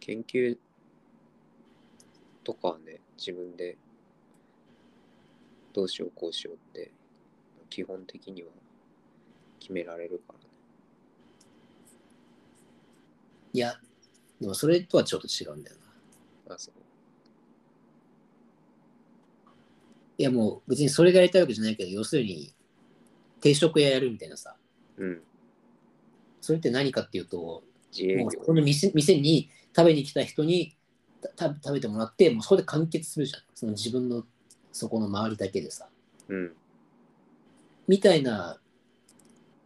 研究とかはね、自分でどうしようこうしようって基本的には決められるからね。いや、でもそれとはちょっと違うんだよな。あ、そう。いやもう別にそれがやりたいわけじゃないけど、要するに定食屋やるみたいなさ。うん。それって何かっていうと、自営業この店店に食べに来た人にた食べてもらって、もうそこで完結するじゃん。その自分のそこの周りだけでさ。うん、みたいな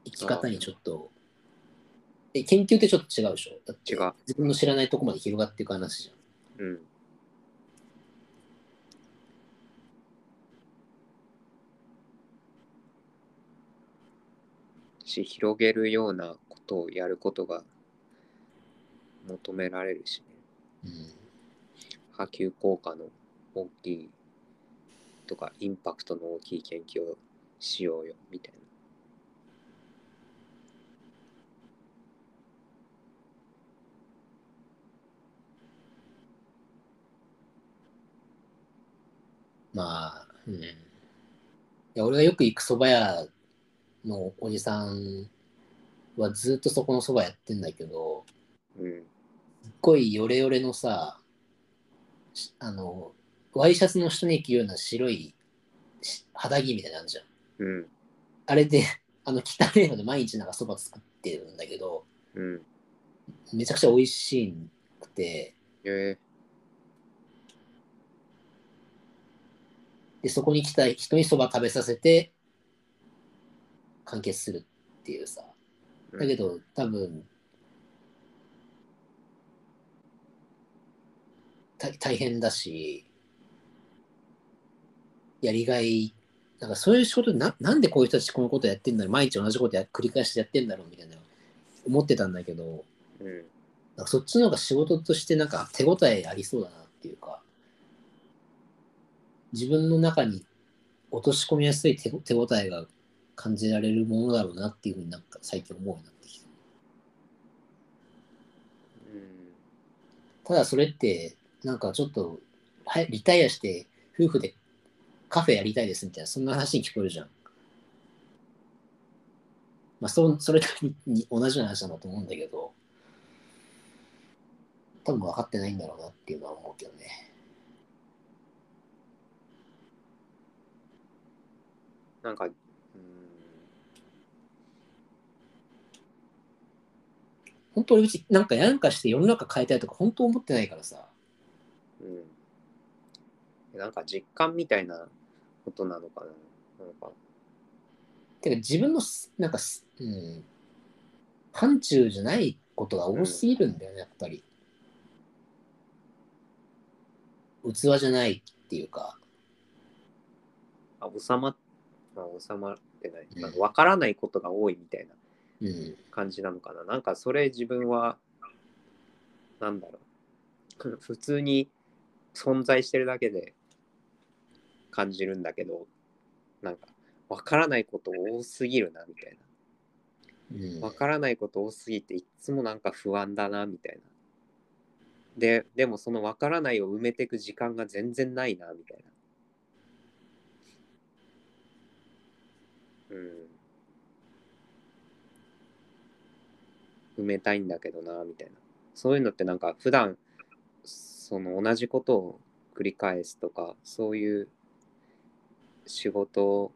生き方にちょっと。え研究ってちょっと違うでしょ？だってう自分の知らないとこまで広がっていく話じゃん。うん。し広げるようなことをやることが求められるしねうん。波及効果の大きいとかインパクトの大きい研究をしようよみたいなまあ、うん。いや俺がよく行く蕎麦屋のおじさんはずっとそこの蕎麦やってんだけど、うん。すっごいヨレヨレのさ、しあの、ワイシャツの人に着るような白いし肌着みたいなのあるじゃん。うん。あれで、あの、汚いので毎日なんか蕎麦作ってるんだけど、うん。めちゃくちゃ美味しくて、え。で、そこに来た人に蕎麦食べさせて、完結するっていうさ。ー、だけど、多分、大大変だし、やりがい、なんかそういう仕事な、なんでこういう人たちこのことやってんだろう、毎日同じことや繰り返してやってんだろうみたいな思ってたんだけど、うん。なんかそっちの方が仕事としてなんか手応えありそうだなっていうか、自分の中に落とし込みやすい手手応えが感じられるものだろうなっていうふうになんか最近思うようになってきた。うんただそれって、なんかちょっと、はい、リタイアして夫婦でカフェやりたいですみたいな、そんな話に聞こえるじゃん。まあ、そそれにに同じような話なんだと思うんだけど、多分分かってないんだろうなっていうのは思うけどね。なんか、うん、本当俺うちなんかやなんかして世の中変えたいとか本当思ってないからさ。うん。なんか実感みたいなことなのかな。なんか、てか自分のすなんかす、うん、範疇じゃないことが多すぎるんだよね、やっぱり。器じゃないっていうか、あ、収まあ、収まってない。うんなんからないことが多いみたいなうん、感じなのかな。なんかそれ自分は、なんだろう。普通に存在してるだけで感じるんだけど、なんか分からないこと多すぎるなみたいな。うん、分からないこと多すぎていっつもなんか不安だなみたいな。ででもその分からないを埋めていく時間が全然ないなみたいな。うん。埋めたいんだけどなみたいな。そういうのってなんか普段その同じことを繰り返すとかそういう仕事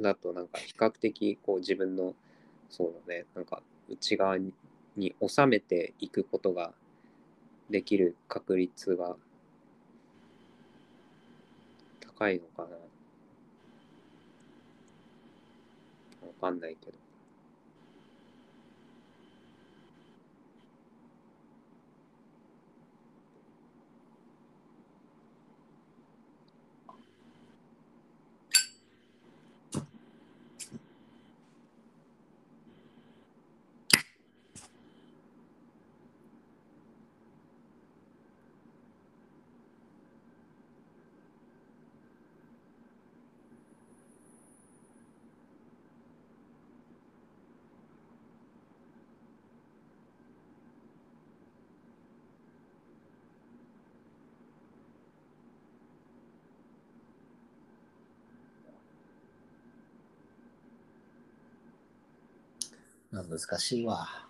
だとなんか比較的こう自分のそうだねなんか内側に収めていくことができる確率が高いのかなわかんないけど難しいわ。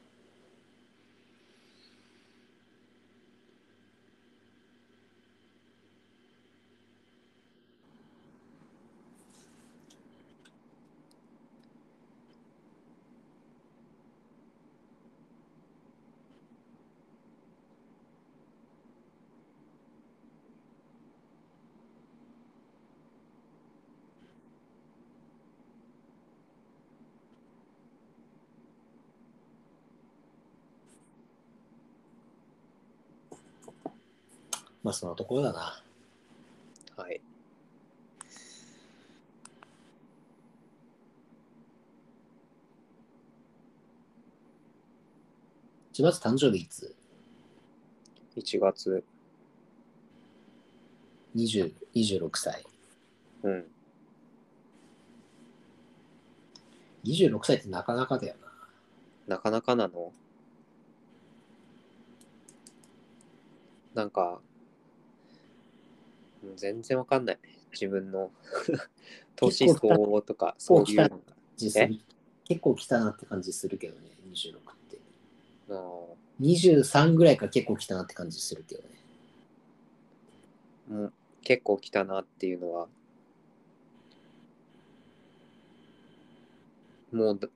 まあそのところだな。はい千葉誕生日いつ1月、20 ?26 歳。うん。26歳ってなかなかだよな。なかなかなの？なんか、うん全然わかんない。自分の年相応とか、そういうのが。実際結構来たなって感じするけどね、26って。あー23ぐらいから結構来たなって感じするけどね。もう結構来たなっていうのは、もうだ、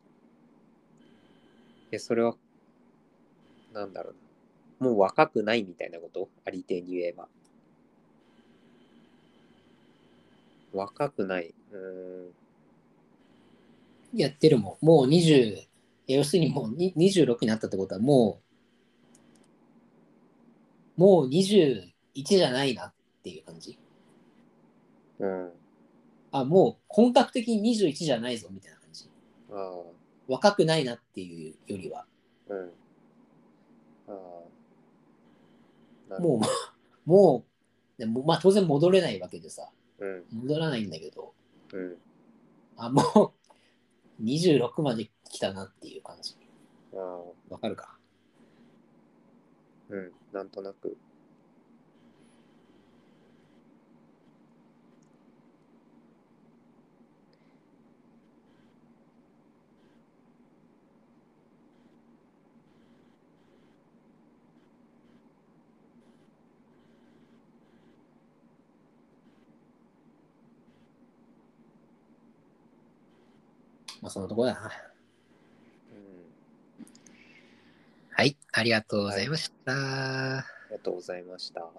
え、それは、なんだろうな。もう若くないみたいなこと？ありていに言えば。若くない。うーん。やってるもん。もう20、要するにもうに26になったってことはもう、もう21じゃないなっていう感じ？うん。あ、もう本格的に21じゃないぞみたいな感じ。ああ。若くないなっていうよりは、うん。あもう、もう、でもまあ当然戻れないわけでさ、うん。戻らないんだけど、うん。あ、もう26まで来たなっていう感じ。わかるか？うん。なんとなく。まあそのところだな。うん。はい、ありがとうございました。ありがとうございました。